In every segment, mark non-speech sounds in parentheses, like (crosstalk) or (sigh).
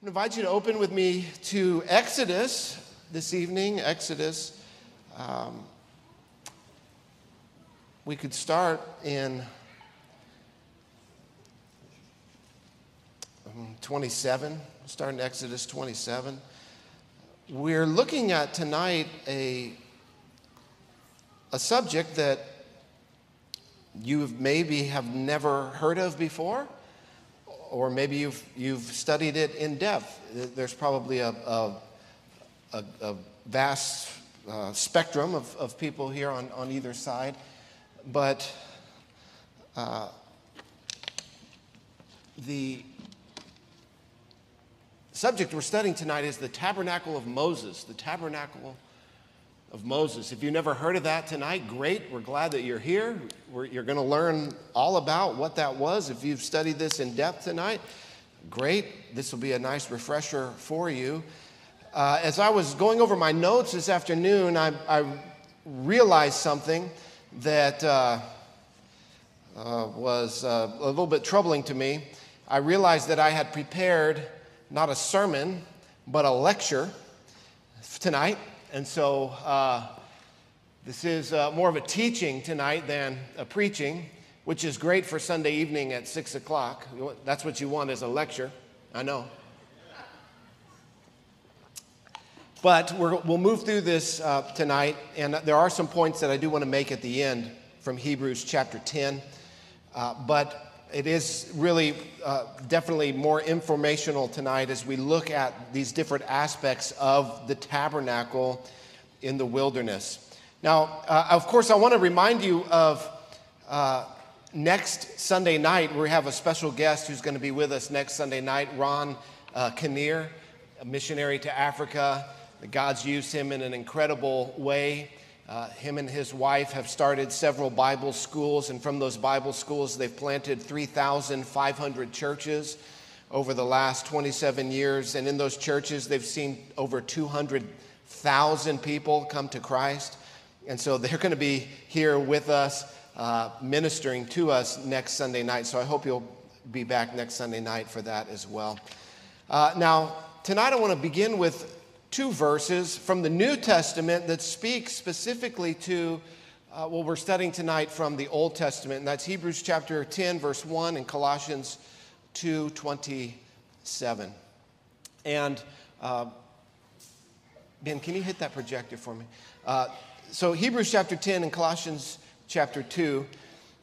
I invite you to open with me to Exodus this evening. Exodus. Um, we could start in um, 27, start in Exodus 27. We're looking at tonight a, a subject that you maybe have never heard of before or maybe you've, you've studied it in depth. There's probably a, a, a, a vast uh, spectrum of, of people here on, on either side. But uh, the subject we're studying tonight is the tabernacle of Moses, the tabernacle of Moses. If you've never heard of that tonight, great. We're glad that you're here. We're, you're going to learn all about what that was. If you've studied this in depth tonight, great. This will be a nice refresher for you. Uh, as I was going over my notes this afternoon, I, I realized something that uh, uh, was uh, a little bit troubling to me. I realized that I had prepared not a sermon, but a lecture tonight. And so uh, this is uh, more of a teaching tonight than a preaching, which is great for Sunday evening at 6 o'clock. That's what you want as a lecture. I know. But we will move through this uh, tonight, and there are some points that I do want to make at the end from Hebrews chapter 10. Uh, but it is really uh, definitely more informational tonight as we look at these different aspects of the tabernacle in the wilderness. Now, uh, of course, I want to remind you of uh, next Sunday night. We have a special guest who's going to be with us next Sunday night, Ron uh, Kinnear, a missionary to Africa. The God's used him in an incredible way. Uh, him and his wife have started several Bible schools, and from those Bible schools, they've planted 3,500 churches over the last 27 years. And in those churches, they've seen over 200,000 people come to Christ. And so they're going to be here with us, uh, ministering to us next Sunday night. So I hope you'll be back next Sunday night for that as well. Uh, now, tonight I want to begin with two verses from the New Testament that speak specifically to uh, what we're studying tonight from the Old Testament, and that's Hebrews chapter 10, verse 1, and Colossians 2 27. And uh, Ben, can you hit that projector for me? Uh, so, Hebrews chapter 10 and Colossians chapter 2.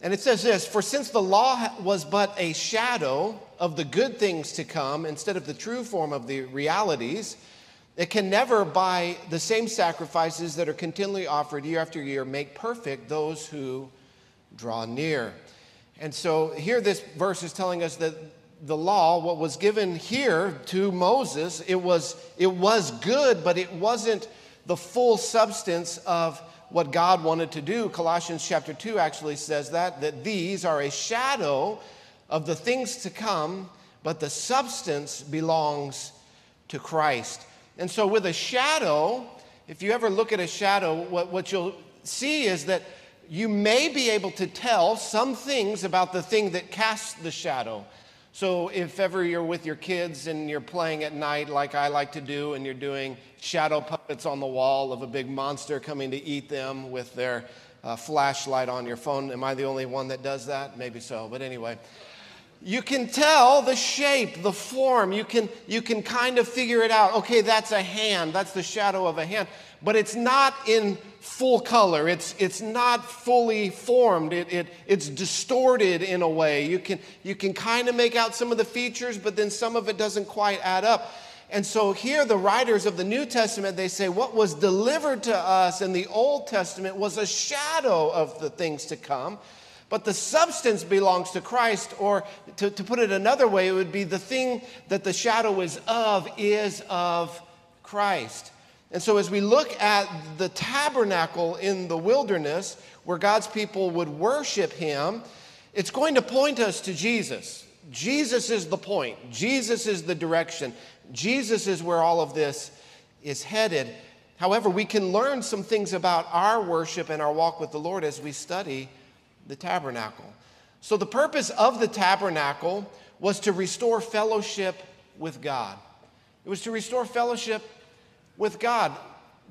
And it says this For since the law was but a shadow of the good things to come instead of the true form of the realities, it can never, by the same sacrifices that are continually offered year after year, make perfect those who draw near. And so here, this verse is telling us that the law, what was given here to Moses, it was, it was good, but it wasn't the full substance of what God wanted to do. Colossians chapter 2 actually says that, that these are a shadow of the things to come, but the substance belongs to Christ. And so, with a shadow, if you ever look at a shadow, what, what you'll see is that you may be able to tell some things about the thing that casts the shadow. So, if ever you're with your kids and you're playing at night, like I like to do, and you're doing shadow puppets on the wall of a big monster coming to eat them with their uh, flashlight on your phone, am I the only one that does that? Maybe so, but anyway you can tell the shape, the form. You can, you can kind of figure it out. Okay, that's a hand. That's the shadow of a hand. But it's not in full color. It's, it's not fully formed. It, it, it's distorted in a way. You can, you can kind of make out some of the features, but then some of it doesn't quite add up. And so here, the writers of the New Testament, they say what was delivered to us in the Old Testament was a shadow of the things to come. But the substance belongs to Christ, or to, to put it another way, it would be the thing that the shadow is of is of Christ. And so, as we look at the tabernacle in the wilderness where God's people would worship Him, it's going to point us to Jesus. Jesus is the point, Jesus is the direction, Jesus is where all of this is headed. However, we can learn some things about our worship and our walk with the Lord as we study the tabernacle. So, the purpose of the tabernacle was to restore fellowship with God. It was to restore fellowship with God.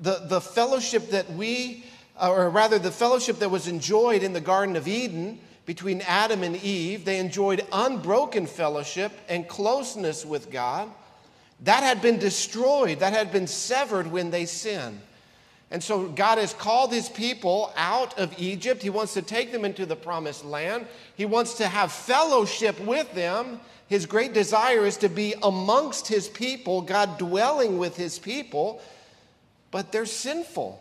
The, the fellowship that we, or rather, the fellowship that was enjoyed in the Garden of Eden between Adam and Eve, they enjoyed unbroken fellowship and closeness with God. That had been destroyed, that had been severed when they sinned. And so God has called his people out of Egypt. He wants to take them into the promised land. He wants to have fellowship with them. His great desire is to be amongst his people, God dwelling with his people, but they're sinful,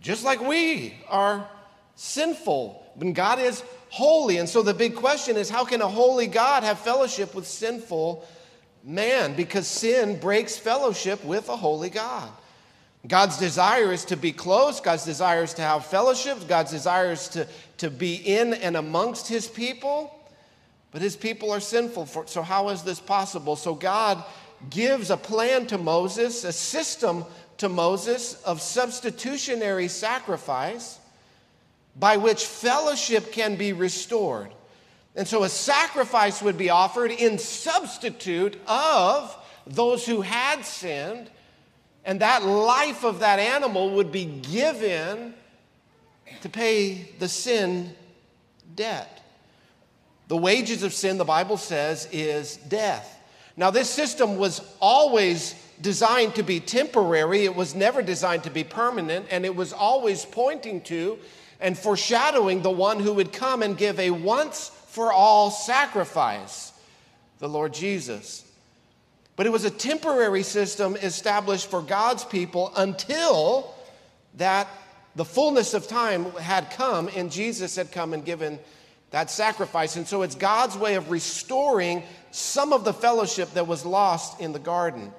just like we are sinful. But God is holy. And so the big question is how can a holy God have fellowship with sinful man? Because sin breaks fellowship with a holy God. God's desire is to be close. God's desire is to have fellowship. God's desire is to, to be in and amongst his people. But his people are sinful. For, so, how is this possible? So, God gives a plan to Moses, a system to Moses of substitutionary sacrifice by which fellowship can be restored. And so, a sacrifice would be offered in substitute of those who had sinned and that life of that animal would be given to pay the sin debt. The wages of sin, the Bible says, is death. Now, this system was always designed to be temporary, it was never designed to be permanent, and it was always pointing to and foreshadowing the one who would come and give a once for all sacrifice, the Lord Jesus. But it was a temporary system established for God's people until that the fullness of time had come and Jesus had come and given that sacrifice. And so it's God's way of restoring some of the fellowship that was lost in the garden.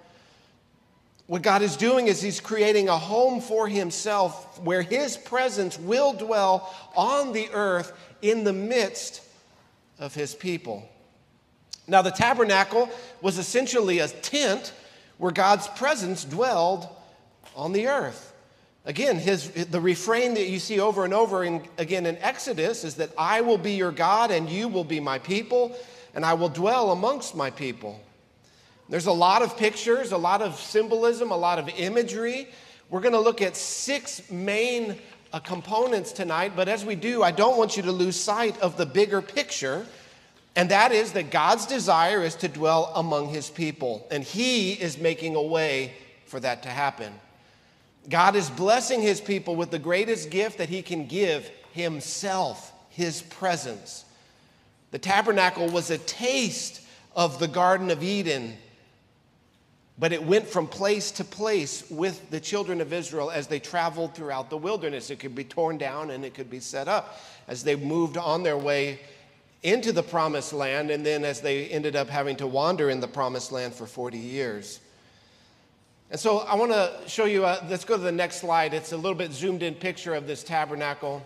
What God is doing is He's creating a home for Himself where His presence will dwell on the earth in the midst of His people. Now, the tabernacle was essentially a tent where God's presence dwelled on the earth. Again, his, the refrain that you see over and over in, again in Exodus is that I will be your God and you will be my people, and I will dwell amongst my people. There's a lot of pictures, a lot of symbolism, a lot of imagery. We're going to look at six main uh, components tonight, but as we do, I don't want you to lose sight of the bigger picture and that is that God's desire is to dwell among his people, and he is making a way for that to happen. God is blessing his people with the greatest gift that he can give himself, his presence. The tabernacle was a taste of the Garden of Eden, but it went from place to place with the children of Israel as they traveled throughout the wilderness. It could be torn down and it could be set up as they moved on their way into the promised land, and then as they ended up having to wander in the promised land for 40 years. And so I want to show you, uh, let's go to the next slide. It's a little bit zoomed in picture of this tabernacle.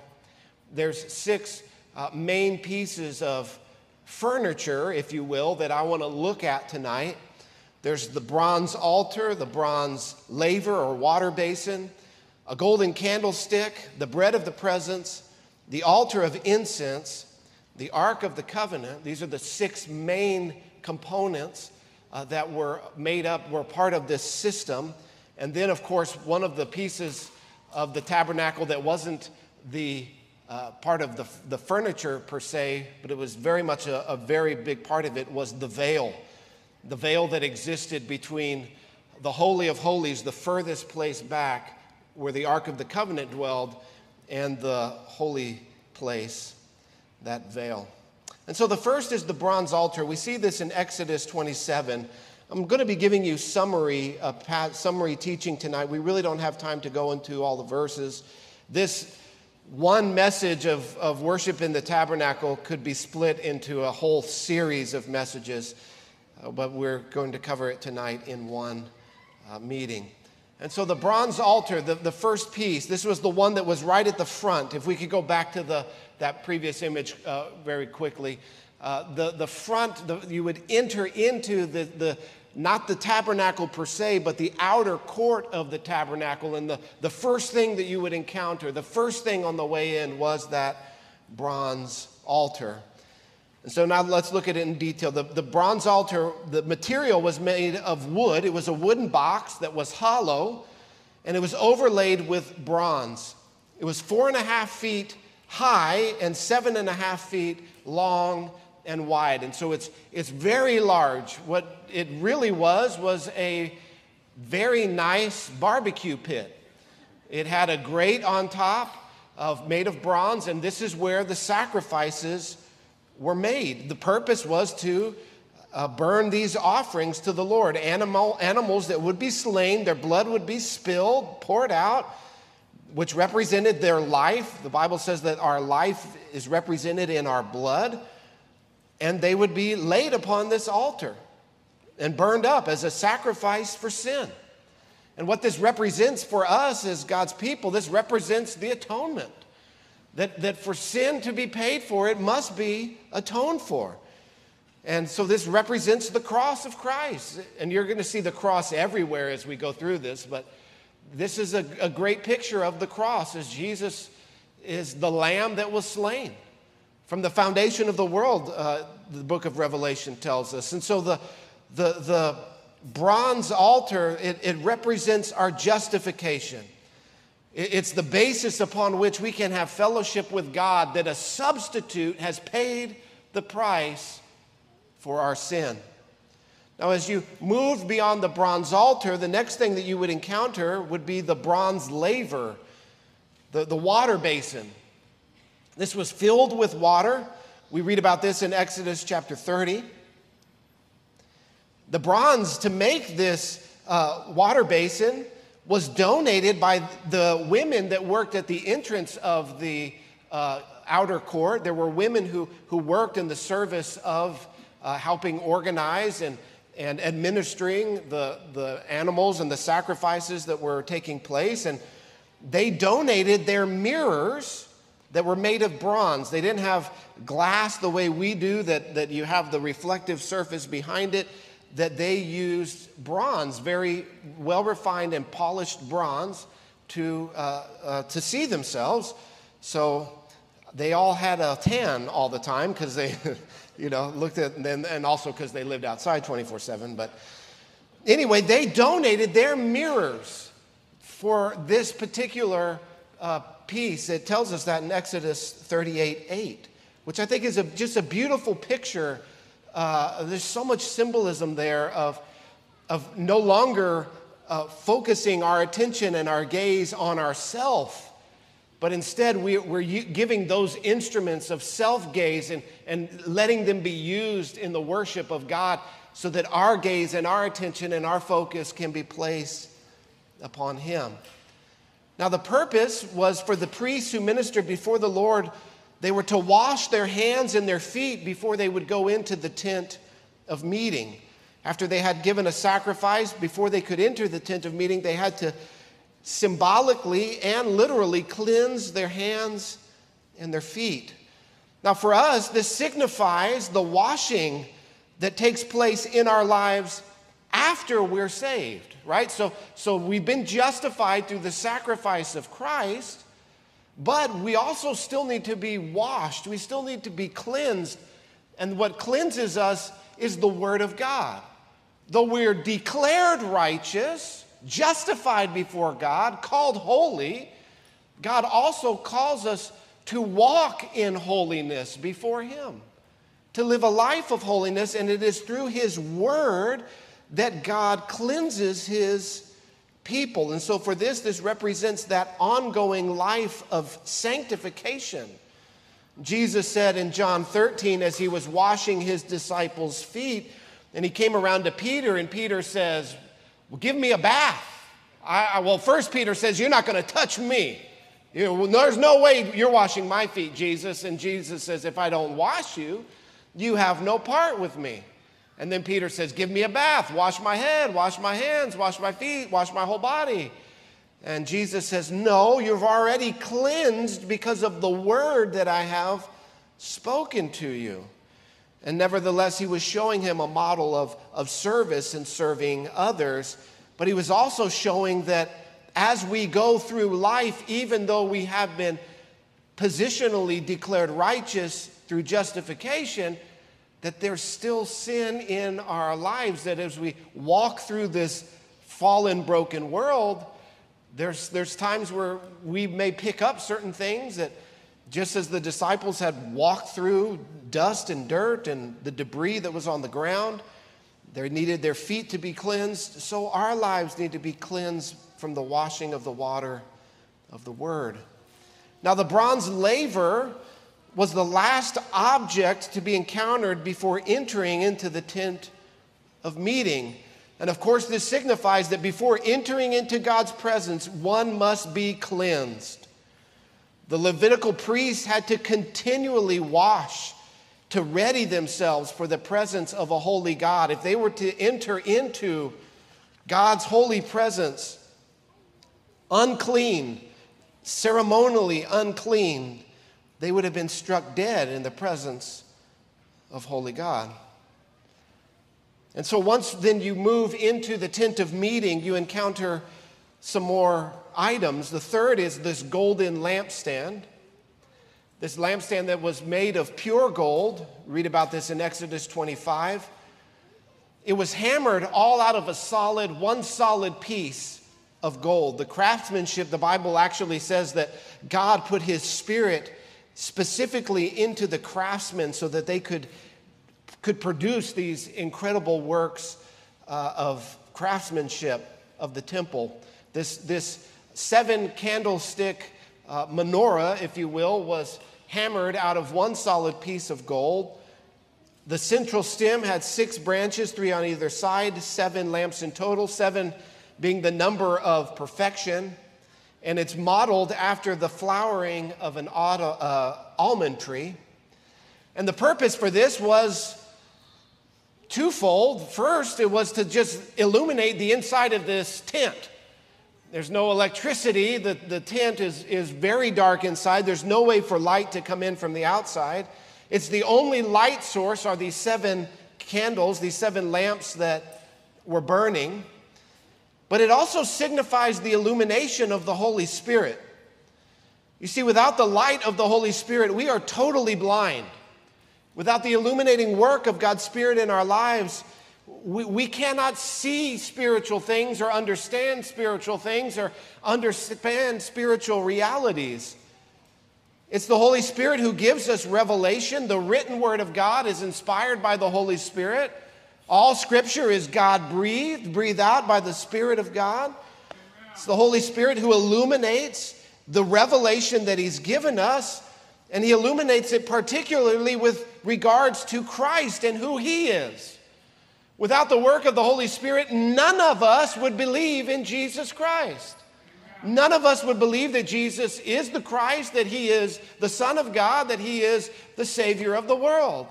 There's six uh, main pieces of furniture, if you will, that I want to look at tonight. There's the bronze altar, the bronze laver or water basin, a golden candlestick, the bread of the presence, the altar of incense, the Ark of the Covenant, these are the six main components uh, that were made up, were part of this system. And then, of course, one of the pieces of the tabernacle that wasn't the uh, part of the, the furniture per se, but it was very much a, a very big part of it, was the veil. The veil that existed between the Holy of Holies, the furthest place back where the Ark of the Covenant dwelled, and the holy place that veil. And so the first is the bronze altar. We see this in Exodus 27. I'm going to be giving you summary, uh, summary teaching tonight. We really don't have time to go into all the verses. This one message of, of worship in the tabernacle could be split into a whole series of messages, uh, but we're going to cover it tonight in one uh, meeting. And so the bronze altar, the, the first piece, this was the one that was right at the front. If we could go back to the that previous image uh, very quickly. Uh, the, the front, the, you would enter into the, the, not the tabernacle per se, but the outer court of the tabernacle. And the, the first thing that you would encounter, the first thing on the way in was that bronze altar. And so now let's look at it in detail. The, the bronze altar, the material was made of wood. It was a wooden box that was hollow, and it was overlaid with bronze. It was four and a half feet high and seven and a half feet long and wide. And so it's, it's very large. What it really was was a very nice barbecue pit. It had a grate on top of made of bronze, and this is where the sacrifices were made. The purpose was to uh, burn these offerings to the Lord animal, animals that would be slain, their blood would be spilled, poured out, which represented their life. The Bible says that our life is represented in our blood, and they would be laid upon this altar and burned up as a sacrifice for sin. And what this represents for us as God's people, this represents the atonement. That, that for sin to be paid for, it must be atoned for. And so this represents the cross of Christ. And you're going to see the cross everywhere as we go through this, but this is a, a great picture of the cross as Jesus is the lamb that was slain. From the foundation of the world, uh, the book of Revelation tells us. And so the, the, the bronze altar, it, it represents our justification. It's the basis upon which we can have fellowship with God that a substitute has paid the price for our sin. Now, as you move beyond the bronze altar, the next thing that you would encounter would be the bronze laver, the, the water basin. This was filled with water. We read about this in Exodus chapter 30. The bronze to make this uh, water basin was donated by the women that worked at the entrance of the uh, outer court. There were women who, who worked in the service of uh, helping organize and, and administering the, the animals and the sacrifices that were taking place. And they donated their mirrors that were made of bronze. They didn't have glass the way we do, that, that you have the reflective surface behind it that they used bronze, very well refined and polished bronze, to, uh, uh, to see themselves. So they all had a tan all the time because they, (laughs) you know, looked at them, and also because they lived outside 24 7. But anyway, they donated their mirrors for this particular uh, piece. It tells us that in Exodus 38 8, which I think is a, just a beautiful picture uh, there's so much symbolism there of, of no longer uh, focusing our attention and our gaze on ourself, but instead we, are giving those instruments of self gaze and, and letting them be used in the worship of God so that our gaze and our attention and our focus can be placed upon Him. Now, the purpose was for the priests who ministered before the Lord they were to wash their hands and their feet before they would go into the tent of meeting. After they had given a sacrifice, before they could enter the tent of meeting, they had to symbolically and literally cleanse their hands and their feet. Now, for us, this signifies the washing that takes place in our lives after we're saved, right? So, so we've been justified through the sacrifice of Christ. But we also still need to be washed, we still need to be cleansed. And what cleanses us is the Word of God. Though we're declared righteous, justified before God, called holy, God also calls us to walk in holiness before Him, to live a life of holiness, and it is through His Word that God cleanses His people. And so, for this, this represents that ongoing life of sanctification. Jesus said in John 13, as he was washing his disciples' feet, and he came around to Peter, and Peter says, Well, give me a bath. I, I, well, first, Peter says, You're not going to touch me. You know, well, there's no way you're washing my feet, Jesus. And Jesus says, If I don't wash you, you have no part with me. And then Peter says, Give me a bath, wash my head, wash my hands, wash my feet, wash my whole body. And Jesus says, No, you've already cleansed because of the word that I have spoken to you. And nevertheless, he was showing him a model of, of service and serving others, but he was also showing that as we go through life, even though we have been positionally declared righteous through justification, that there's still sin in our lives, that as we walk through this fallen, broken world, there's, there's times where we may pick up certain things that just as the disciples had walked through dust and dirt and the debris that was on the ground, they needed their feet to be cleansed. So our lives need to be cleansed from the washing of the water of the Word. Now, the bronze laver was the last object to be encountered before entering into the tent of meeting. And of course, this signifies that before entering into God's presence, one must be cleansed. The Levitical priests had to continually wash to ready themselves for the presence of a holy God. If they were to enter into God's holy presence unclean, ceremonially unclean, they would have been struck dead in the presence of holy God. And so once then you move into the tent of meeting, you encounter some more items. The third is this golden lampstand. This lampstand that was made of pure gold. Read about this in Exodus 25. It was hammered all out of a solid, one solid piece of gold. The craftsmanship, the Bible actually says that God put his spirit specifically into the craftsmen so that they could could produce these incredible works uh, of craftsmanship of the temple. This, this seven candlestick uh, menorah, if you will, was hammered out of one solid piece of gold. The central stem had six branches, three on either side, seven lamps in total, seven being the number of perfection. And it's modeled after the flowering of an uh, almond tree. And the purpose for this was twofold. First, it was to just illuminate the inside of this tent. There's no electricity. The, the tent is, is very dark inside. There's no way for light to come in from the outside. It's the only light source are these seven candles, these seven lamps that were burning. But it also signifies the illumination of the Holy Spirit. You see, without the light of the Holy Spirit, we are totally blind. Without the illuminating work of God's Spirit in our lives, we, we cannot see spiritual things or understand spiritual things or understand spiritual realities. It's the Holy Spirit who gives us revelation. The written word of God is inspired by the Holy Spirit. All scripture is God breathed, breathed out by the Spirit of God. It's the Holy Spirit who illuminates the revelation that He's given us and he illuminates it particularly with regards to Christ and who he is. Without the work of the Holy Spirit, none of us would believe in Jesus Christ. None of us would believe that Jesus is the Christ, that he is the Son of God, that he is the Savior of the world.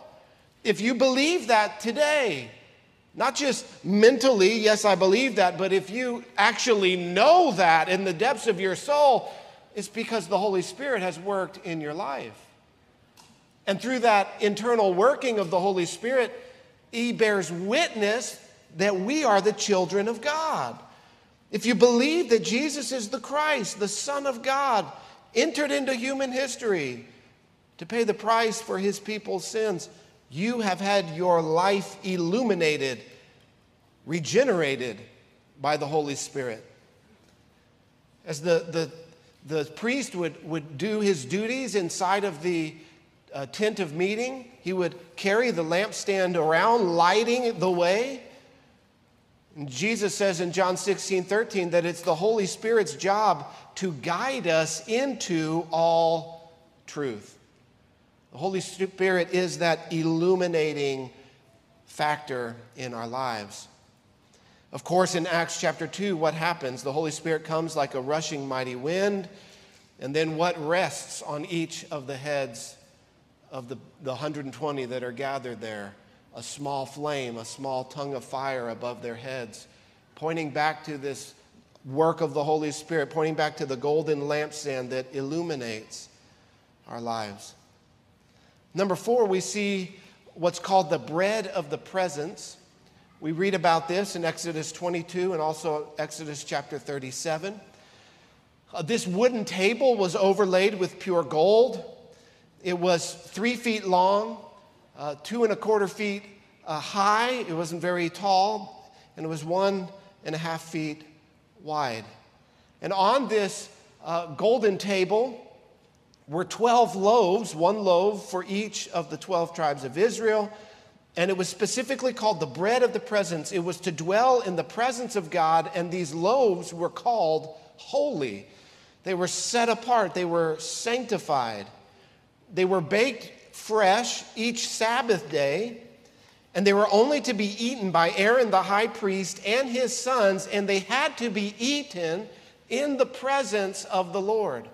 If you believe that today, not just mentally, yes, I believe that, but if you actually know that in the depths of your soul, it's because the Holy Spirit has worked in your life. And through that internal working of the Holy Spirit, He bears witness that we are the children of God. If you believe that Jesus is the Christ, the Son of God, entered into human history to pay the price for His people's sins, you have had your life illuminated, regenerated by the Holy Spirit. As the, the the priest would, would do his duties inside of the uh, tent of meeting. He would carry the lampstand around, lighting the way. And Jesus says in John 16, 13 that it's the Holy Spirit's job to guide us into all truth. The Holy Spirit is that illuminating factor in our lives. Of course, in Acts chapter 2, what happens? The Holy Spirit comes like a rushing mighty wind, and then what rests on each of the heads of the, the 120 that are gathered there? A small flame, a small tongue of fire above their heads, pointing back to this work of the Holy Spirit, pointing back to the golden lampstand that illuminates our lives. Number four, we see what's called the bread of the presence. We read about this in Exodus 22 and also Exodus chapter 37. Uh, this wooden table was overlaid with pure gold. It was three feet long, uh, two and a quarter feet uh, high, it wasn't very tall, and it was one and a half feet wide. And on this uh, golden table were 12 loaves, one loaf for each of the 12 tribes of Israel. And it was specifically called the bread of the presence. It was to dwell in the presence of God, and these loaves were called holy. They were set apart, they were sanctified. They were baked fresh each Sabbath day, and they were only to be eaten by Aaron the high priest and his sons, and they had to be eaten in the presence of the Lord.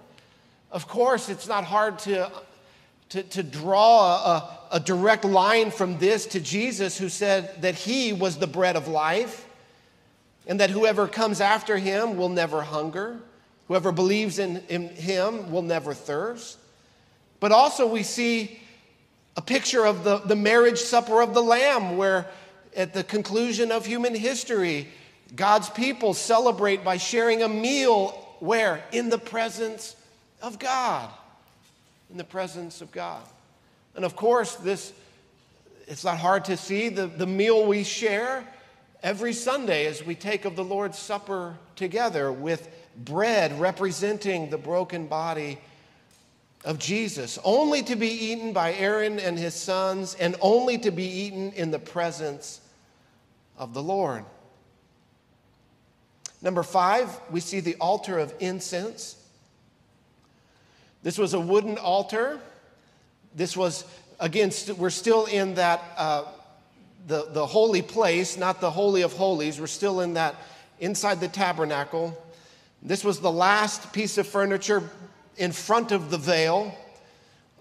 Of course, it's not hard to, to, to draw a, a direct line from this to Jesus, who said that he was the bread of life and that whoever comes after him will never hunger. Whoever believes in, in him will never thirst. But also, we see a picture of the, the marriage supper of the Lamb, where at the conclusion of human history, God's people celebrate by sharing a meal where? In the presence of God. In the presence of God. And of course, this it's not hard to see the, the meal we share every Sunday as we take of the Lord's Supper together with bread representing the broken body of Jesus, only to be eaten by Aaron and his sons, and only to be eaten in the presence of the Lord. Number five, we see the altar of incense. This was a wooden altar. This was, again, we st- we're still in that, uh, the, the holy place, not the Holy of Holies. We're still in that, inside the tabernacle. This was the last piece of furniture in front of the veil.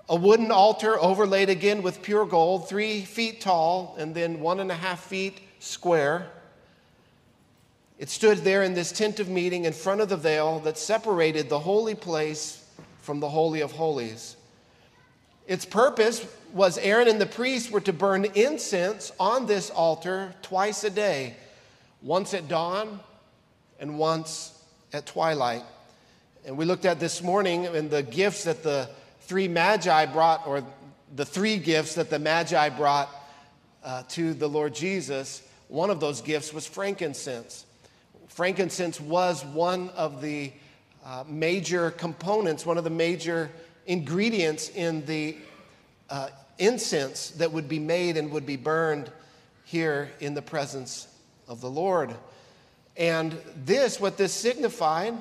A wooden altar overlaid again with pure gold, three feet tall and then one and a half feet square. It stood there in this tent of meeting in front of the veil that separated the holy place from the Holy of Holies. Its purpose was Aaron and the priests were to burn incense on this altar twice a day, once at dawn and once at twilight. And we looked at this morning in the gifts that the three magi brought, or the three gifts that the magi brought uh, to the Lord Jesus. One of those gifts was frankincense. Frankincense was one of the uh, major components, one of the major ingredients in the uh, incense that would be made and would be burned here in the presence of the Lord. And this, what this signified,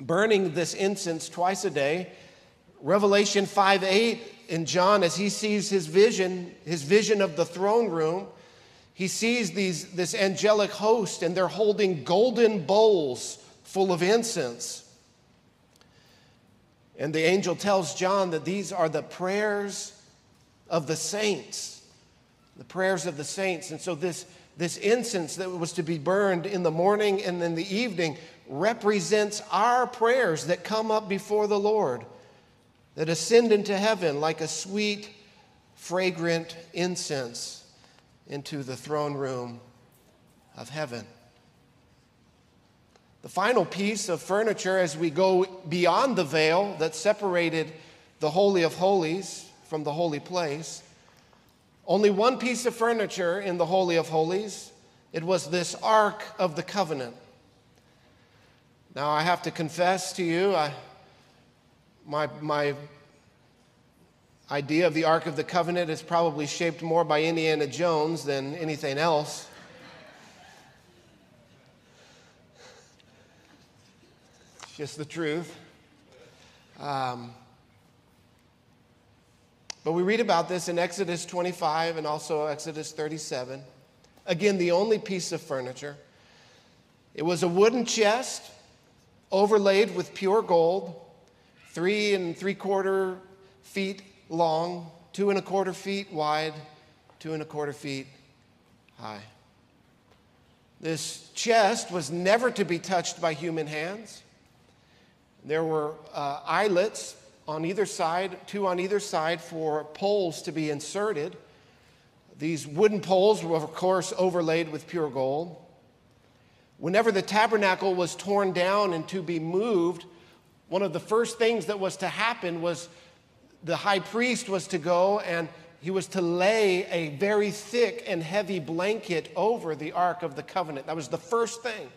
burning this incense twice a day, Revelation 5 8 in John, as he sees his vision, his vision of the throne room, he sees these, this angelic host and they're holding golden bowls full of incense. And the angel tells John that these are the prayers of the saints, the prayers of the saints. And so, this, this incense that was to be burned in the morning and in the evening represents our prayers that come up before the Lord, that ascend into heaven like a sweet, fragrant incense into the throne room of heaven. The final piece of furniture as we go beyond the veil that separated the Holy of Holies from the holy place, only one piece of furniture in the Holy of Holies. It was this Ark of the Covenant. Now, I have to confess to you, I, my, my idea of the Ark of the Covenant is probably shaped more by Indiana Jones than anything else. It's just the truth. Um, but we read about this in Exodus 25 and also Exodus 37. Again, the only piece of furniture. It was a wooden chest overlaid with pure gold, three and three quarter feet long, two and a quarter feet wide, two and a quarter feet high. This chest was never to be touched by human hands. There were uh, eyelets on either side, two on either side, for poles to be inserted. These wooden poles were, of course, overlaid with pure gold. Whenever the tabernacle was torn down and to be moved, one of the first things that was to happen was the high priest was to go and he was to lay a very thick and heavy blanket over the Ark of the Covenant. That was the first thing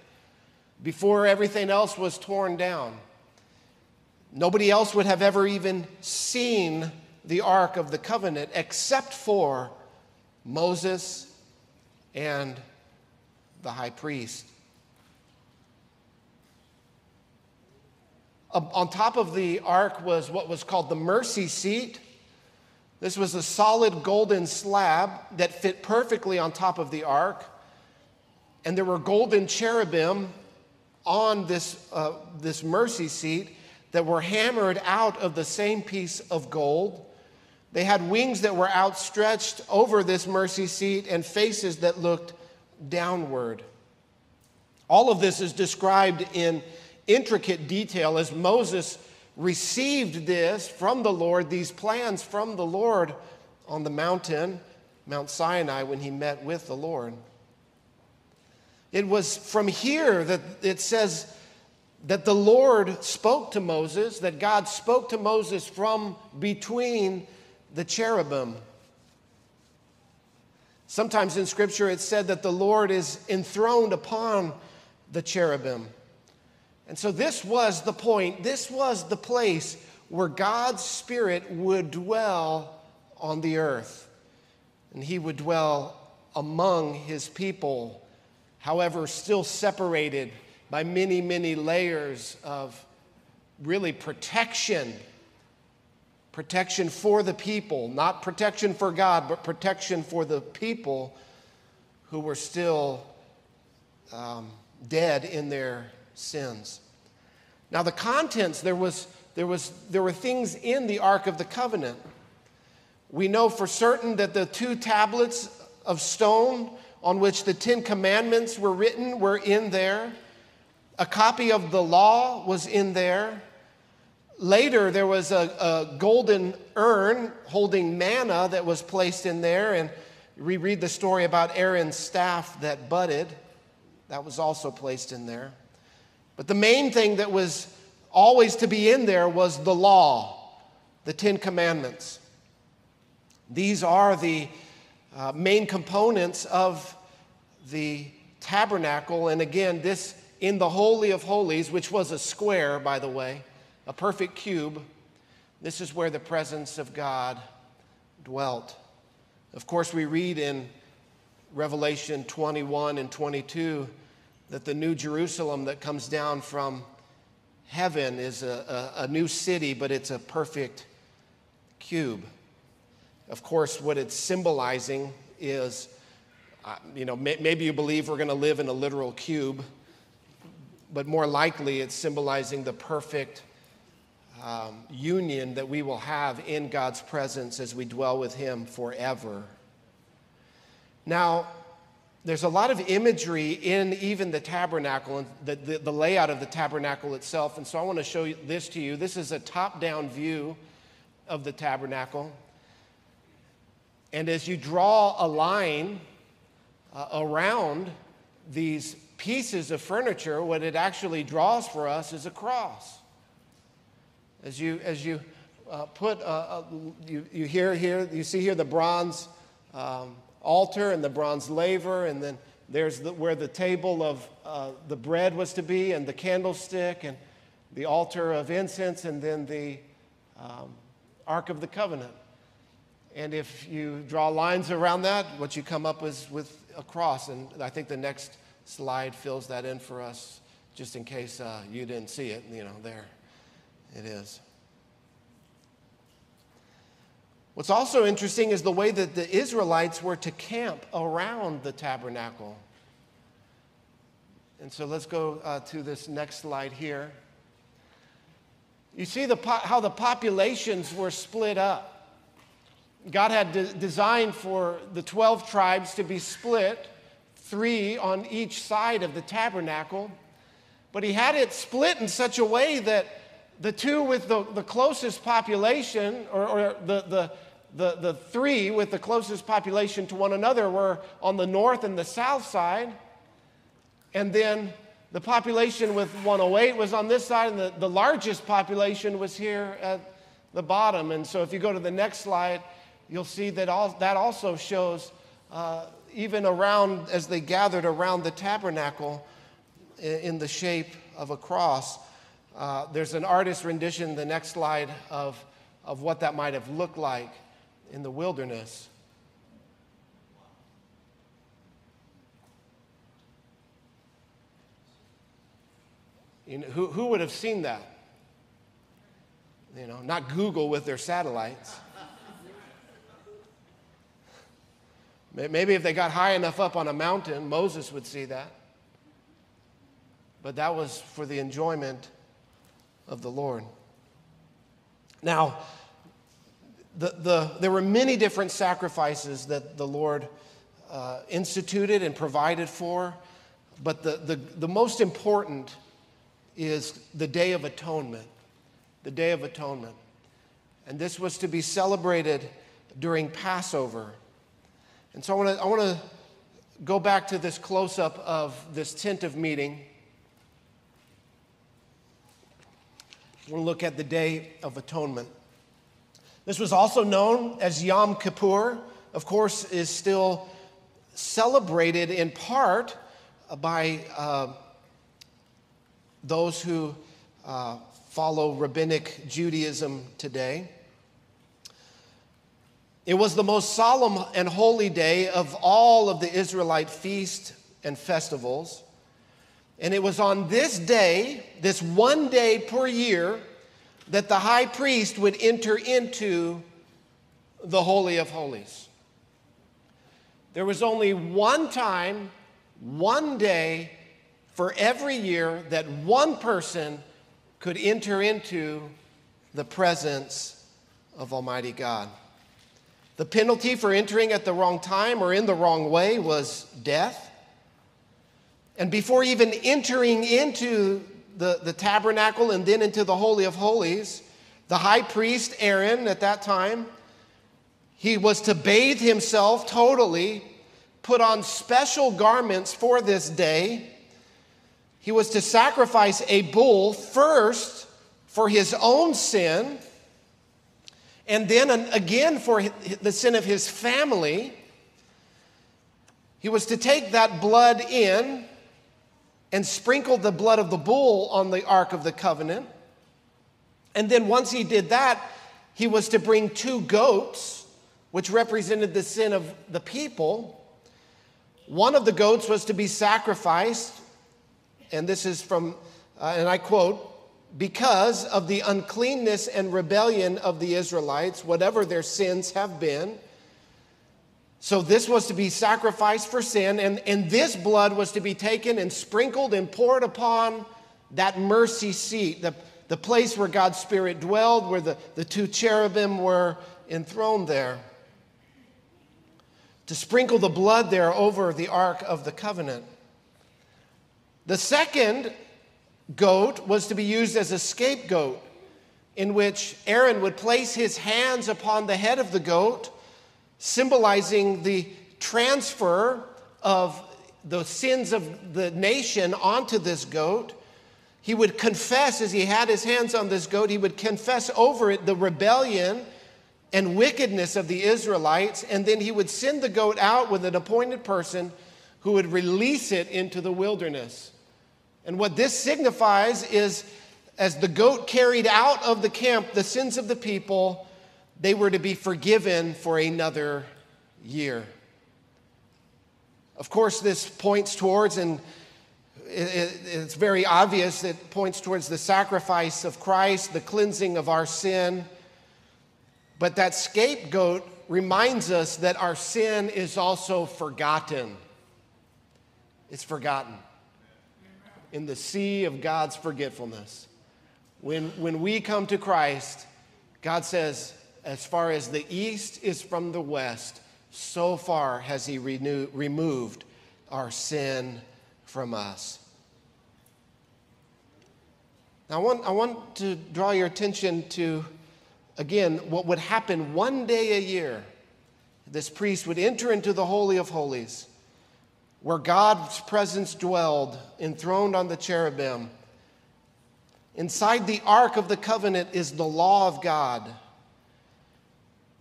before everything else was torn down. Nobody else would have ever even seen the Ark of the Covenant except for Moses and the high priest. On top of the ark was what was called the mercy seat. This was a solid golden slab that fit perfectly on top of the ark. And there were golden cherubim on this, uh, this mercy seat that were hammered out of the same piece of gold. They had wings that were outstretched over this mercy seat and faces that looked downward. All of this is described in intricate detail as Moses received this from the Lord, these plans from the Lord on the mountain, Mount Sinai, when he met with the Lord. It was from here that it says that the Lord spoke to Moses, that God spoke to Moses from between the cherubim. Sometimes in Scripture it's said that the Lord is enthroned upon the cherubim. And so this was the point, this was the place where God's Spirit would dwell on the earth. And he would dwell among his people, however, still separated by many, many layers of really protection. Protection for the people, not protection for God, but protection for the people who were still um, dead in their sins. Now, the contents, there, was, there, was, there were things in the Ark of the Covenant. We know for certain that the two tablets of stone on which the Ten Commandments were written were in there. A copy of the law was in there. Later, there was a, a, golden urn holding manna that was placed in there, and we read the story about Aaron's staff that budded. That was also placed in there. But the main thing that was always to be in there was the law, the Ten Commandments. These are the uh, main components of the tabernacle. And again, this in the Holy of Holies, which was a square, by the way, a perfect cube, this is where the presence of God dwelt. Of course, we read in Revelation 21 and 22 that the new Jerusalem that comes down from heaven is a, a, a, new city, but it's a perfect cube. Of course, what it's symbolizing is, uh, you know, may, maybe you believe we're going to live in a literal cube, but more likely it's symbolizing the perfect um, union that we will have in God's presence as we dwell with Him forever. Now, there's a lot of imagery in even the tabernacle and the, the, the, layout of the tabernacle itself. And so I want to show this to you. This is a top down view of the tabernacle. And as you draw a line uh, around these pieces of furniture, what it actually draws for us is a cross. As you, as you uh, put, uh, you, you hear here, you see here the bronze. Um, altar and the bronze laver, and then there's the, where the table of uh, the bread was to be, and the candlestick, and the altar of incense, and then the um, Ark of the Covenant. And if you draw lines around that, what you come up with is with a cross. And I think the next slide fills that in for us, just in case uh, you didn't see it. You know, there it is. What's also interesting is the way that the Israelites were to camp around the tabernacle. And so let's go uh, to this next slide here. You see the po- how the populations were split up. God had de- designed for the 12 tribes to be split, three on each side of the tabernacle. But he had it split in such a way that the two with the, the closest population, or, or the, the, the, the three with the closest population to one another were on the north and the south side. And then the population with 108 was on this side, and the, the largest population was here at the bottom. And so if you go to the next slide, you'll see that all, that also shows uh, even around as they gathered around the tabernacle in, in the shape of a cross. Uh, there's an artist rendition, the next slide, of, of what that might have looked like in the wilderness. You know, who, who would have seen that? You know, not Google with their satellites. Maybe if they got high enough up on a mountain, Moses would see that. But that was for the enjoyment of the Lord. Now, the, the, there were many different sacrifices that the Lord uh, instituted and provided for, but the, the, the most important is the Day of Atonement. The Day of Atonement. And this was to be celebrated during Passover. And so I want to I go back to this close up of this tent of meeting. To look at the Day of Atonement. This was also known as Yom Kippur, of course, is still celebrated in part by uh, those who uh, follow rabbinic Judaism today. It was the most solemn and holy day of all of the Israelite feasts and festivals. And it was on this day, this one day per year, that the high priest would enter into the Holy of Holies. There was only one time, one day for every year that one person could enter into the presence of Almighty God. The penalty for entering at the wrong time or in the wrong way was death. And before even entering into the, the tabernacle and then into the Holy of Holies, the high priest Aaron at that time, he was to bathe himself totally, put on special garments for this day, he was to sacrifice a bull first for his own sin, and then again for the sin of his family. He was to take that blood in and sprinkled the blood of the bull on the Ark of the Covenant. And then once he did that, he was to bring two goats, which represented the sin of the people. One of the goats was to be sacrificed and this is from, uh, and I quote, because of the uncleanness and rebellion of the Israelites, whatever their sins have been. So this was to be sacrificed for sin, and, and this blood was to be taken and sprinkled and poured upon that mercy seat, the, the place where God's Spirit dwelled, where the, the two cherubim were enthroned there. To sprinkle the blood there over the Ark of the Covenant. The second goat was to be used as a scapegoat, in which Aaron would place his hands upon the head of the goat, symbolizing the transfer of the sins of the nation onto this goat. He would confess, as he had his hands on this goat, he would confess over it the rebellion and wickedness of the Israelites, and then he would send the goat out with an appointed person who would release it into the wilderness. And what this signifies is as the goat carried out of the camp the sins of the people, they were to be forgiven for another year. Of course, this points towards, and it's very obvious, it points towards the sacrifice of Christ, the cleansing of our sin. But that scapegoat reminds us that our sin is also forgotten. It's forgotten in the sea of God's forgetfulness. When, when we come to Christ, God says, as far as the east is from the west, so far has He renew, removed our sin from us. Now, I want, I want to draw your attention to, again, what would happen one day a year. This priest would enter into the Holy of Holies where God's presence dwelled, enthroned on the cherubim. Inside the Ark of the Covenant is the law of God.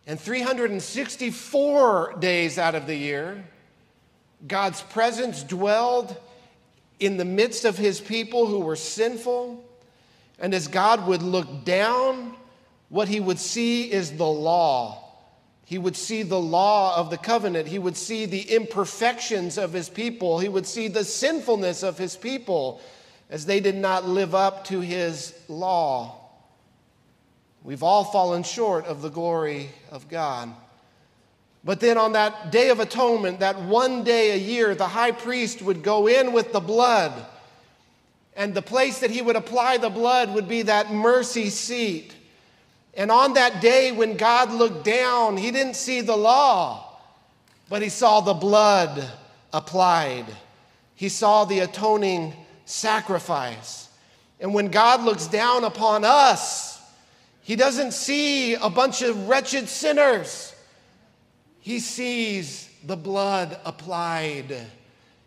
And 364 days out of the year, God's presence dwelled in the midst of his people who were sinful. And as God would look down, what he would see is the law. He would see the law of the covenant. He would see the imperfections of his people. He would see the sinfulness of his people as they did not live up to his law. We've all fallen short of the glory of God. But then on that day of atonement, that one day a year, the high priest would go in with the blood. And the place that he would apply the blood would be that mercy seat. And on that day, when God looked down, he didn't see the law, but he saw the blood applied. He saw the atoning sacrifice. And when God looks down upon us, he doesn't see a bunch of wretched sinners. He sees the blood applied.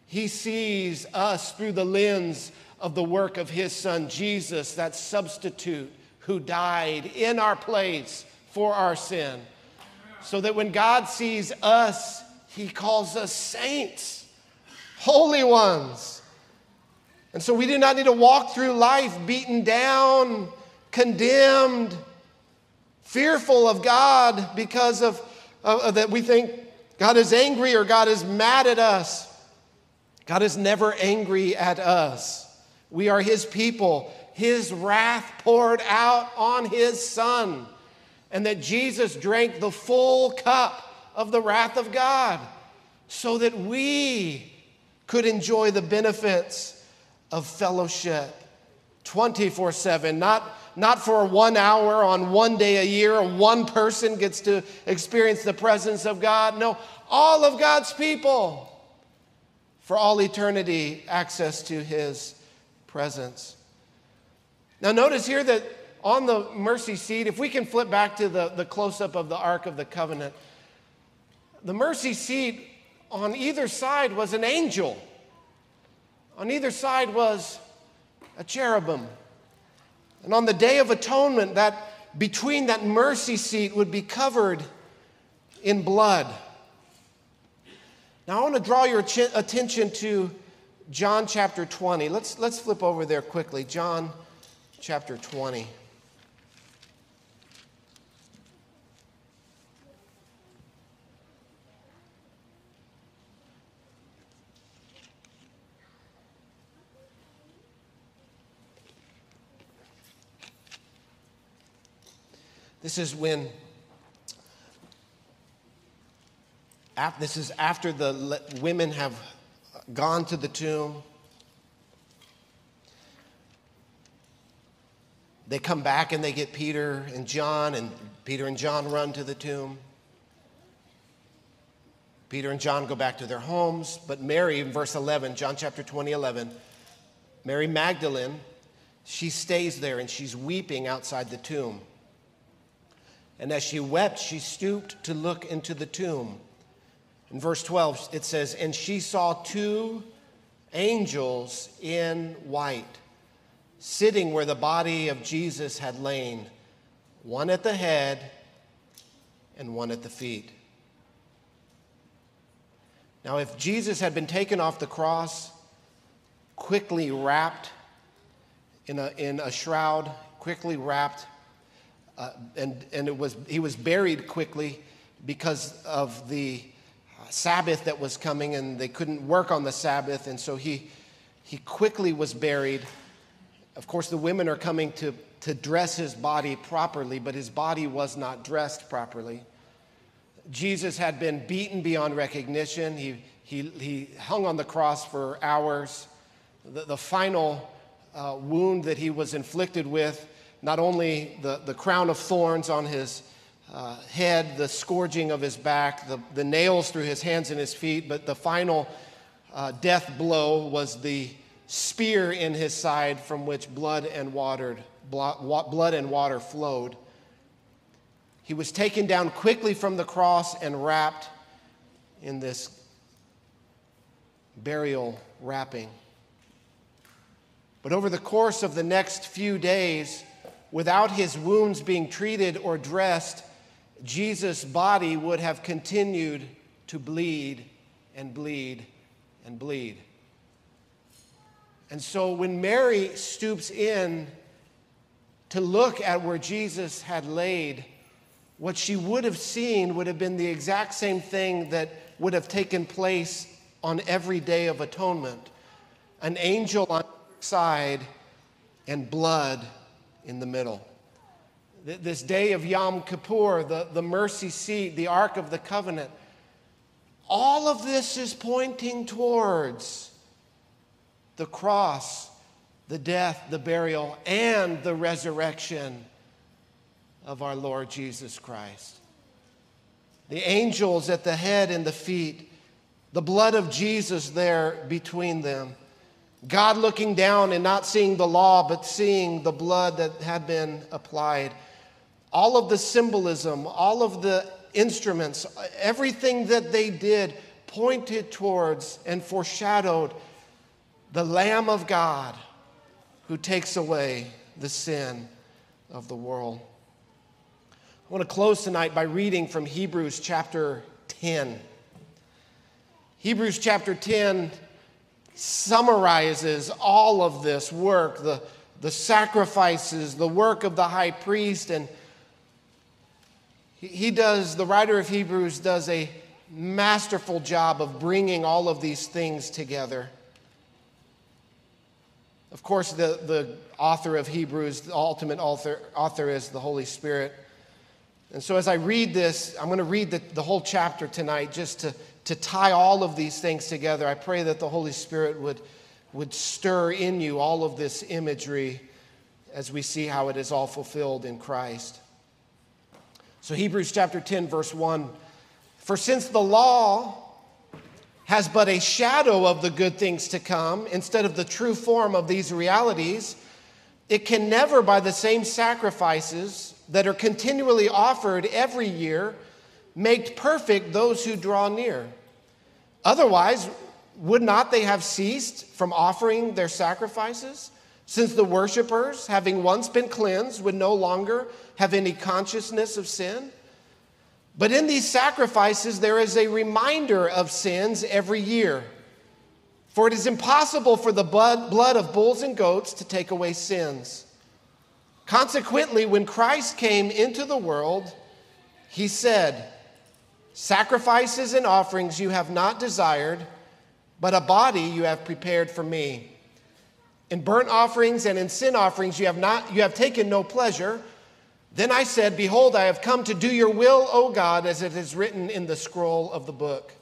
He sees us through the lens of the work of his son Jesus, that substitute who died in our place for our sin. So that when God sees us, he calls us saints, holy ones. And so we do not need to walk through life beaten down, condemned, fearful of God because of that we think God is angry or God is mad at us. God is never angry at us. We are His people. His wrath poured out on His Son, and that Jesus drank the full cup of the wrath of God so that we could enjoy the benefits of fellowship 24 7, not not for one hour on one day a year, one person gets to experience the presence of God. No, all of God's people for all eternity access to his presence. Now, notice here that on the mercy seat, if we can flip back to the, the close up of the Ark of the Covenant, the mercy seat on either side was an angel, on either side was a cherubim. And on the Day of Atonement, that between that mercy seat would be covered in blood. Now, I want to draw your attention to John chapter 20. Let's, let's flip over there quickly. John chapter 20. This is when, this is after the women have gone to the tomb. They come back and they get Peter and John, and Peter and John run to the tomb. Peter and John go back to their homes, but Mary, in verse 11, John chapter 20, 11, Mary Magdalene, she stays there and she's weeping outside the tomb. And as she wept, she stooped to look into the tomb. In verse 12, it says, And she saw two angels in white sitting where the body of Jesus had lain, one at the head and one at the feet. Now, if Jesus had been taken off the cross, quickly wrapped in a, in a shroud, quickly wrapped uh, and, and it was, he was buried quickly because of the Sabbath that was coming, and they couldn't work on the Sabbath, and so he, he quickly was buried. Of course, the women are coming to, to dress his body properly, but his body was not dressed properly. Jesus had been beaten beyond recognition. He, he, he hung on the cross for hours. The, the final uh, wound that he was inflicted with not only the, the crown of thorns on his uh, head, the scourging of his back, the, the nails through his hands and his feet, but the final uh, death blow was the spear in his side from which blood and water, blood and water flowed. He was taken down quickly from the cross and wrapped in this burial wrapping. But over the course of the next few days, without his wounds being treated or dressed, Jesus' body would have continued to bleed and bleed and bleed. And so when Mary stoops in to look at where Jesus had laid, what she would have seen would have been the exact same thing that would have taken place on every day of atonement an angel on side and blood in the middle. This day of Yom Kippur, the, the mercy seat, the Ark of the Covenant, all of this is pointing towards the cross, the death, the burial, and the resurrection of our Lord Jesus Christ. The angels at the head and the feet, the blood of Jesus there between them. God looking down and not seeing the law, but seeing the blood that had been applied. All of the symbolism, all of the instruments, everything that they did pointed towards and foreshadowed the Lamb of God who takes away the sin of the world. I want to close tonight by reading from Hebrews chapter 10. Hebrews chapter 10 summarizes all of this work, the, the sacrifices, the work of the high priest, and he does, the writer of Hebrews does a masterful job of bringing all of these things together. Of course, the, the author of Hebrews, the ultimate author, author is the Holy Spirit. And so, as I read this, I'm going to read the, the whole chapter tonight just to, to tie all of these things together. I pray that the Holy Spirit would, would stir in you all of this imagery as we see how it is all fulfilled in Christ. So, Hebrews chapter 10, verse 1 For since the law has but a shadow of the good things to come instead of the true form of these realities, it can never, by the same sacrifices that are continually offered every year, make perfect those who draw near. Otherwise, would not they have ceased from offering their sacrifices? Since the worshippers, having once been cleansed, would no longer have any consciousness of sin. But in these sacrifices, there is a reminder of sins every year. For it is impossible for the blood of bulls and goats to take away sins. Consequently, when Christ came into the world, he said, Sacrifices and offerings you have not desired, but a body you have prepared for me. In burnt offerings and in sin offerings you have not you have taken no pleasure. Then I said, Behold, I have come to do your will, O God, as it is written in the scroll of the book.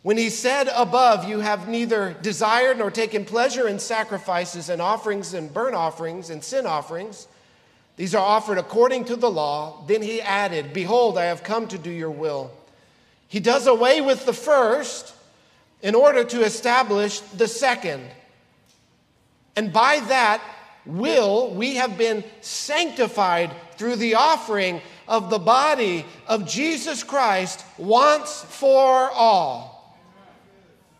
When he said above, You have neither desired nor taken pleasure in sacrifices and offerings and burnt offerings and sin offerings, these are offered according to the law. Then he added, Behold, I have come to do your will. He does away with the first in order to establish the second. And by that, will, we have been sanctified through the offering of the body of Jesus Christ once for all.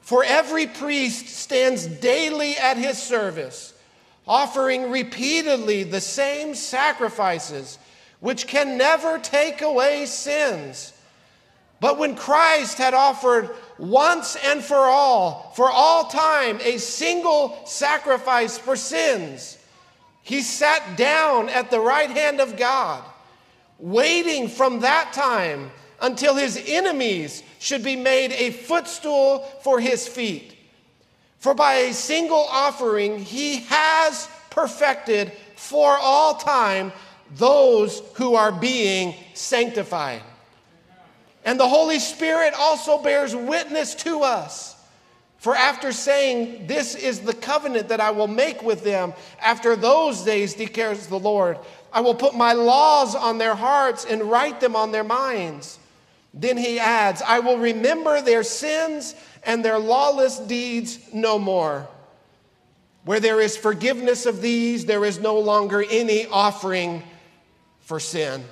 For every priest stands daily at his service, offering repeatedly the same sacrifices, which can never take away sins. But when Christ had offered once and for all, for all time, a single sacrifice for sins, he sat down at the right hand of God, waiting from that time until his enemies should be made a footstool for his feet. For by a single offering, he has perfected for all time those who are being sanctified. And the Holy Spirit also bears witness to us for after saying, This is the covenant that I will make with them, after those days, declares the Lord, I will put my laws on their hearts and write them on their minds. Then he adds, I will remember their sins and their lawless deeds no more. Where there is forgiveness of these, there is no longer any offering for sin.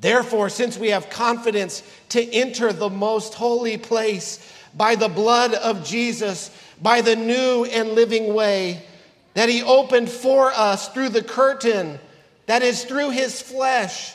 Therefore, since we have confidence to enter the most holy place, by the blood of Jesus, by the new and living way that He opened for us through the curtain, that is, through His flesh.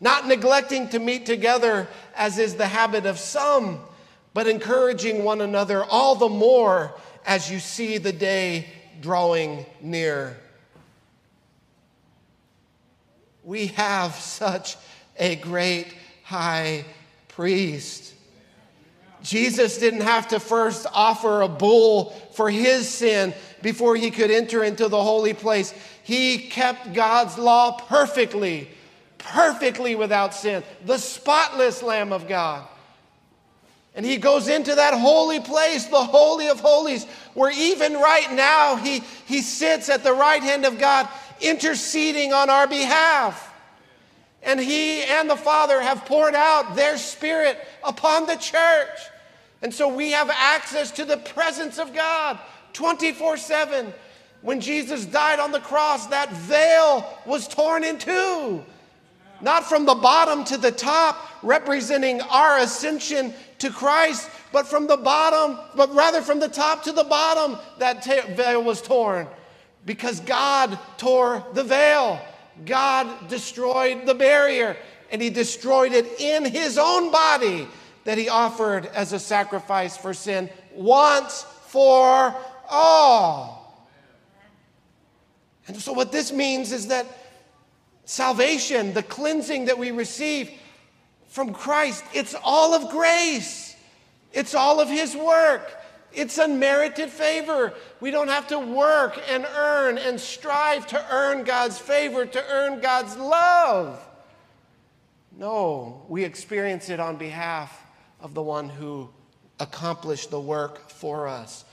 not neglecting to meet together as is the habit of some, but encouraging one another all the more as you see the day drawing near. We have such a great high priest. Jesus didn't have to first offer a bull for his sin before he could enter into the holy place. He kept God's law perfectly, perfectly without sin, the spotless Lamb of God. And he goes into that holy place, the Holy of Holies, where even right now he, he sits at the right hand of God, interceding on our behalf. And he and the Father have poured out their Spirit upon the church. And so we have access to the presence of God 24 7. When Jesus died on the cross, that veil was torn in two. Not from the bottom to the top, representing our ascension to Christ, but from the bottom, but rather from the top to the bottom, that veil was torn. Because God tore the veil. God destroyed the barrier, and He destroyed it in His own body that He offered as a sacrifice for sin once for all. And so, what this means is that salvation, the cleansing that we receive from Christ, it's all of grace, it's all of His work. It's unmerited favor. We don't have to work and earn and strive to earn God's favor, to earn God's love. No, we experience it on behalf of the one who accomplished the work for us.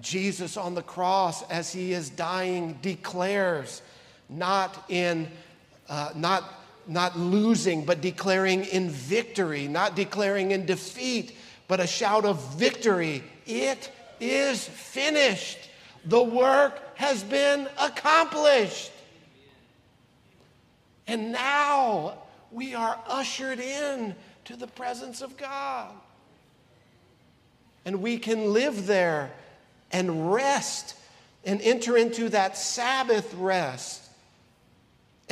Jesus on the cross, as he is dying, declares not in, uh, not, not losing, but declaring in victory, not declaring in defeat, but a shout of victory. It is finished. The work has been accomplished. And now we are ushered in to the presence of God. And we can live there and rest and enter into that Sabbath rest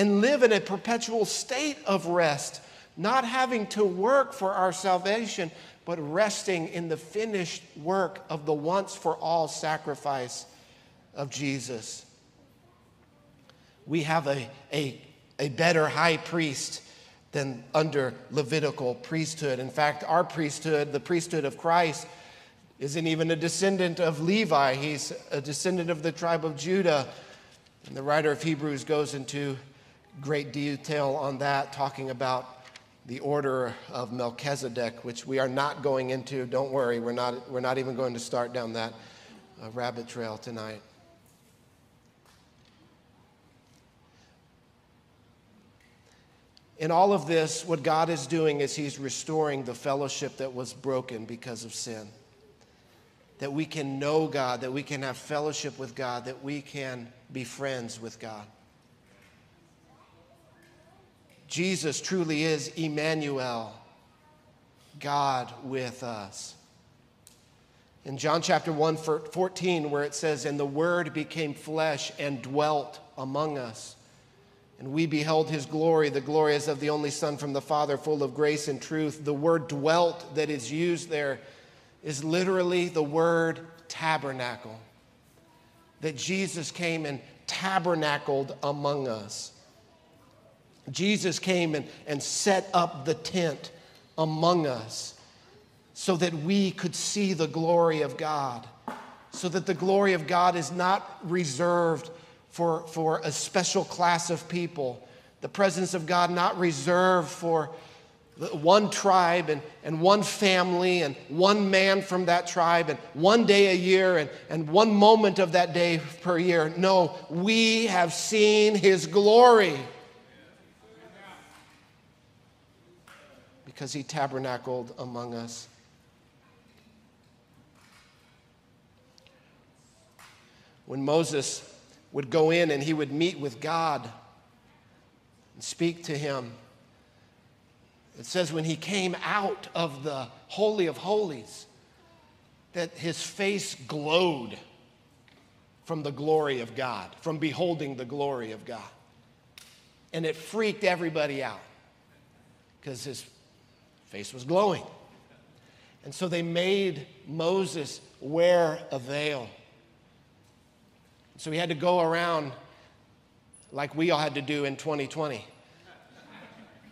and live in a perpetual state of rest, not having to work for our salvation, but resting in the finished work of the once for all sacrifice of Jesus. We have a, a, a better high priest than under Levitical priesthood. In fact, our priesthood, the priesthood of Christ, isn't even a descendant of Levi, he's a descendant of the tribe of Judah. And the writer of Hebrews goes into great detail on that, talking about the order of Melchizedek, which we are not going into. Don't worry, we're not, we're not even going to start down that uh, rabbit trail tonight. In all of this, what God is doing is He's restoring the fellowship that was broken because of sin that we can know God, that we can have fellowship with God, that we can be friends with God. Jesus truly is Emmanuel, God with us. In John chapter 1, 14, where it says, And the Word became flesh and dwelt among us. And we beheld his glory, the glory as of the only Son from the Father, full of grace and truth. The word dwelt that is used there is literally the word tabernacle. That Jesus came and tabernacled among us. Jesus came and, and set up the tent among us so that we could see the glory of God, so that the glory of God is not reserved for, for a special class of people, the presence of God not reserved for one tribe and, and one family and one man from that tribe and one day a year and, and one moment of that day per year. No, we have seen his glory. Because he tabernacled among us. When Moses would go in and he would meet with God and speak to him, it says when he came out of the Holy of Holies, that his face glowed from the glory of God, from beholding the glory of God. And it freaked everybody out because his face was glowing. And so they made Moses wear a veil. So he had to go around like we all had to do in 2020.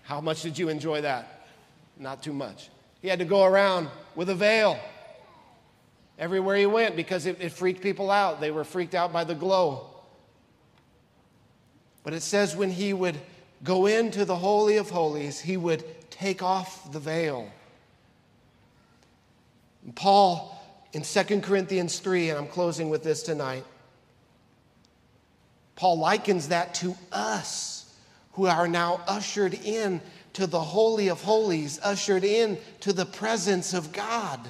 How much did you enjoy that? Not too much. He had to go around with a veil everywhere he went because it, it freaked people out. They were freaked out by the glow. But it says when he would go into the Holy of Holies, he would take off the veil. And Paul in 2 Corinthians 3, and I'm closing with this tonight, Paul likens that to us who are now ushered in to the Holy of Holies, ushered in to the presence of God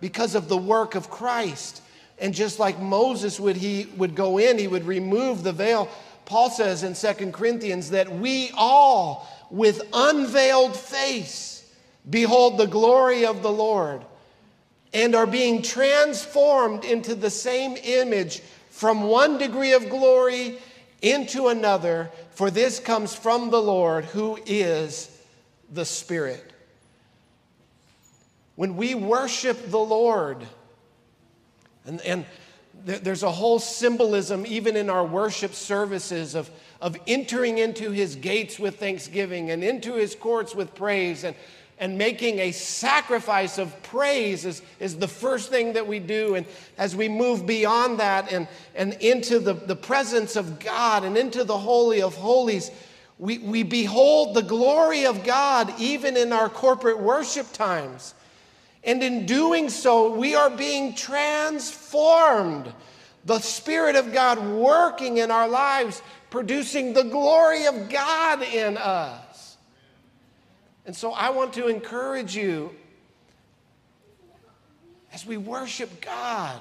because of the work of Christ. And just like Moses would he would go in, he would remove the veil. Paul says in 2 Corinthians that we all with unveiled face behold the glory of the Lord and are being transformed into the same image from one degree of glory into another, for this comes from the Lord who is the Spirit. When we worship the Lord, and, and there's a whole symbolism, even in our worship services, of, of entering into his gates with thanksgiving and into his courts with praise and, and making a sacrifice of praise is, is the first thing that we do. And as we move beyond that and, and into the, the presence of God and into the Holy of Holies, we, we behold the glory of God even in our corporate worship times. And in doing so, we are being transformed. The Spirit of God working in our lives, producing the glory of God in us. And so I want to encourage you as we worship God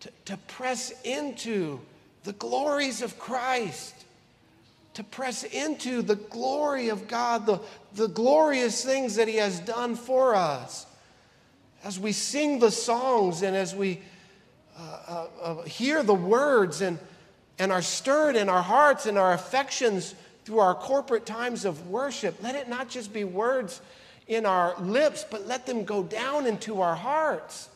to, to press into the glories of Christ, to press into the glory of God, the, the glorious things that He has done for us as we sing the songs and as we uh, uh, uh, hear the words and, and are stirred in our hearts and our affections through our corporate times of worship, let it not just be words in our lips, but let them go down into our hearts.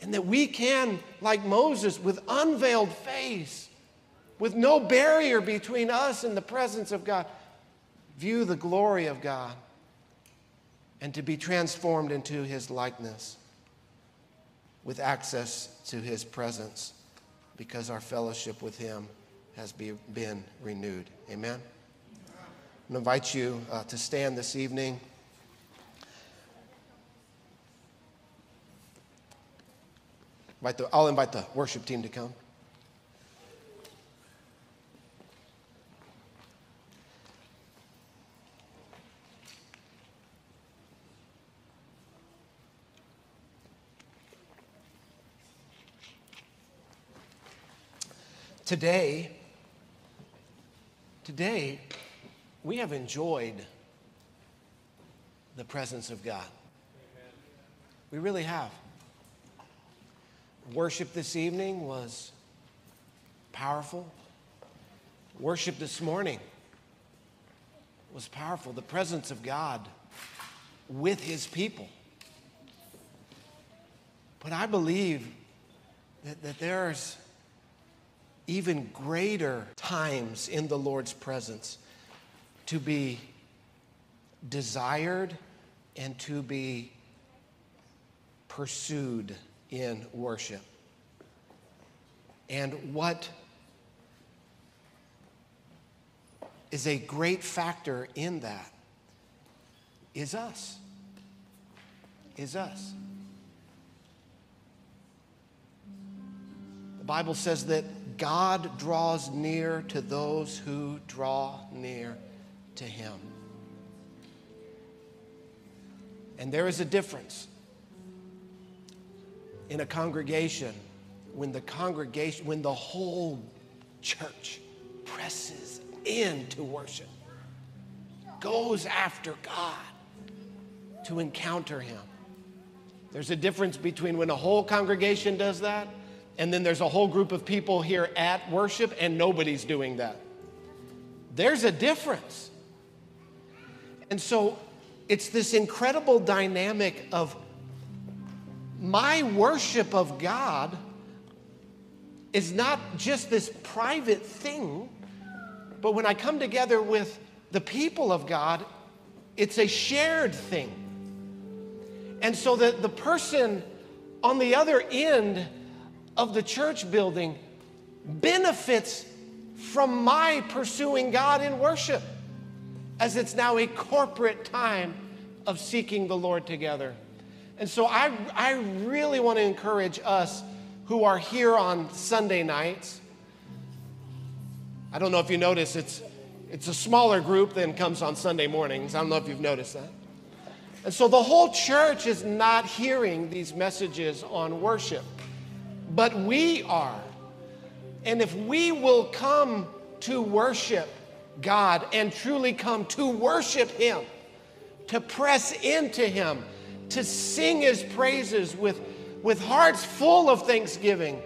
And that we can, like Moses, with unveiled face, with no barrier between us and the presence of God, view the glory of God and to be transformed into his likeness with access to his presence because our fellowship with him has be, been renewed. Amen? I invite you uh, to stand this evening. I'll invite the worship team to come. Today, today, we have enjoyed the presence of God. We really have. Worship this evening was powerful. Worship this morning was powerful. The presence of God with his people. But I believe that, that there's even greater times in the Lord's presence to be desired and to be pursued in worship. And what is a great factor in that is us. Is us. Bible says that God draws near to those who draw near to him. And there is a difference in a congregation when the congregation, when the whole church presses into worship, goes after God to encounter Him. There's a difference between when a whole congregation does that and then there's a whole group of people here at worship and nobody's doing that. There's a difference. And so it's this incredible dynamic of my worship of God is not just this private thing, but when I come together with the people of God, it's a shared thing. And so that the person on the other end of the church building benefits from my pursuing God in worship, as it's now a corporate time of seeking the Lord together. And so I, I really want to encourage us who are here on Sunday nights. I don't know if you notice, it's, it's a smaller group than comes on Sunday mornings. I don't know if you've noticed that. And so the whole church is not hearing these messages on worship, but we are. And if we will come to worship God and truly come to worship Him, to press into Him, to sing His praises with, with hearts full of thanksgiving,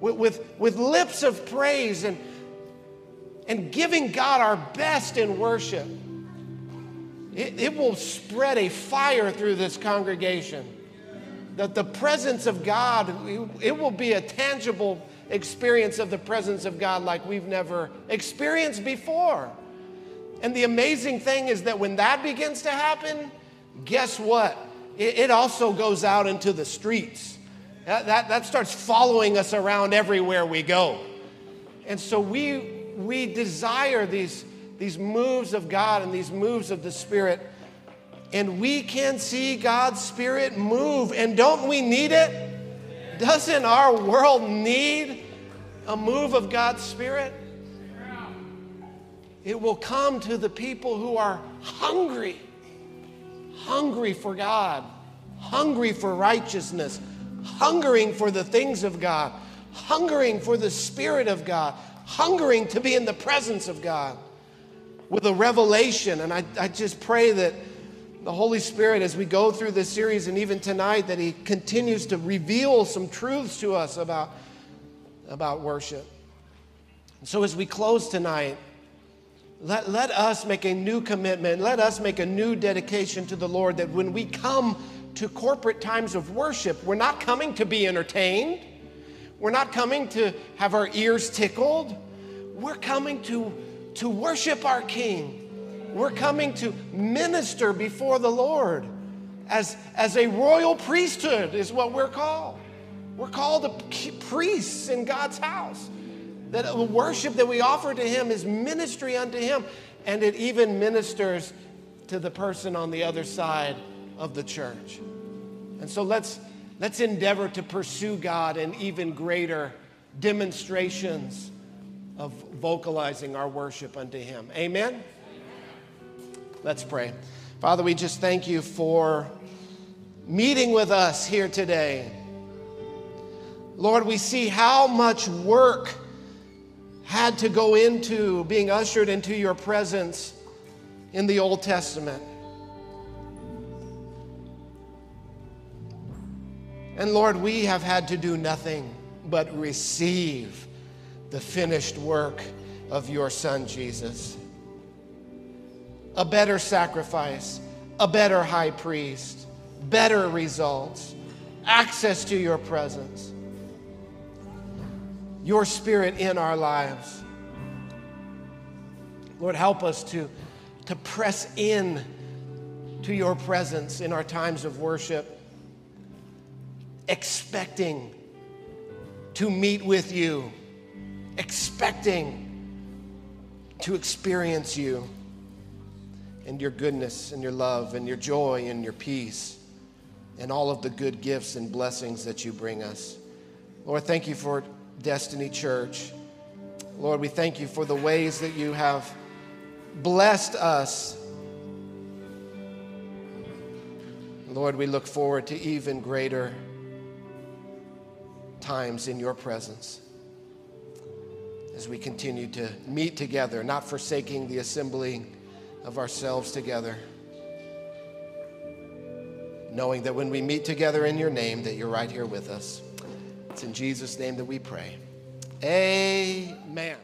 with, with, with lips of praise, and, and giving God our best in worship, it, it will spread a fire through this congregation. That the presence of God, it will be a tangible experience of the presence of God like we've never experienced before. And the amazing thing is that when that begins to happen, guess what? It, also goes out into the streets. That, that, that starts following us around everywhere we go. And so we, we desire these, these moves of God and these moves of the Spirit. And we can see God's Spirit move. And don't we need it? Doesn't our world need a move of God's Spirit? It will come to the people who are hungry, hungry for God, hungry for righteousness, hungering for the things of God, hungering for the Spirit of God, hungering to be in the presence of God with a revelation. And I, I just pray that the Holy Spirit, as we go through this series and even tonight, that He continues to reveal some truths to us about, about worship. And so as we close tonight, let, let us make a new commitment. Let us make a new dedication to the Lord that when we come to corporate times of worship, we're not coming to be entertained. We're not coming to have our ears tickled. We're coming to, to worship our King. We're coming to minister before the Lord as, as a royal priesthood, is what we're called. We're called priests in God's house. That the worship that we offer to Him is ministry unto Him, and it even ministers to the person on the other side of the church. And so let's, let's endeavor to pursue God in even greater demonstrations of vocalizing our worship unto Him. Amen? Let's pray. Father, we just thank you for meeting with us here today. Lord, we see how much work had to go into being ushered into your presence in the Old Testament. And Lord, we have had to do nothing but receive the finished work of your Son, Jesus. A better sacrifice, a better high priest, better results, access to your presence, your spirit in our lives. Lord, help us to, to press in to your presence in our times of worship expecting to meet with you, expecting to experience you and your goodness and your love and your joy and your peace and all of the good gifts and blessings that you bring us. Lord, thank you for Destiny Church. Lord, we thank you for the ways that you have blessed us Lord, we look forward to even greater times in your presence as we continue to meet together, not forsaking the assembling of ourselves together, knowing that when we meet together in your name, that you're right here with us. It's in Jesus' name that we pray. Amen.